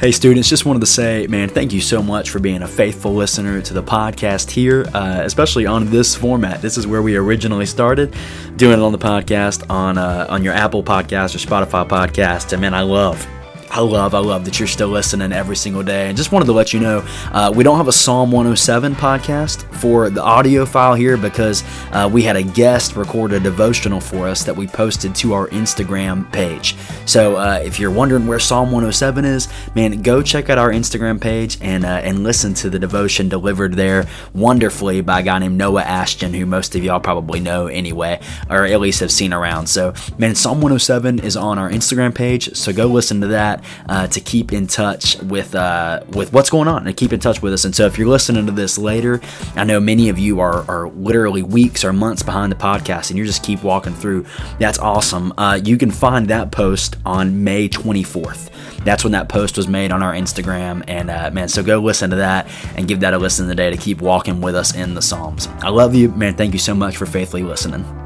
Hey, students, just wanted to say, man, thank you so much for being a faithful listener to the podcast here, uh, especially on this format. This is where we originally started doing it on the podcast on uh, on your Apple podcast or Spotify podcast. And man, I love I love, I love that you're still listening every single day. And just wanted to let you know, uh, we don't have a Psalm 107 podcast for the audio file here because uh, we had a guest record a devotional for us that we posted to our Instagram page. So uh, if you're wondering where Psalm 107 is, man, go check out our Instagram page and uh, and listen to the devotion delivered there wonderfully by a guy named Noah Ashton, who most of y'all probably know anyway, or at least have seen around. So, man, Psalm 107 is on our Instagram page, so go listen to that uh, to keep in touch with uh, with what's going on and keep in touch with us. And so, if you're listening to this later, I know many of you are are literally weeks or months behind the podcast, and you just keep walking through. That's awesome. Uh, you can find that post on May 24th. That's when that post was made on our Instagram. And uh, man, so go listen to that and give that a listen today to keep walking with us in the Psalms. I love you, man. Thank you so much for faithfully listening.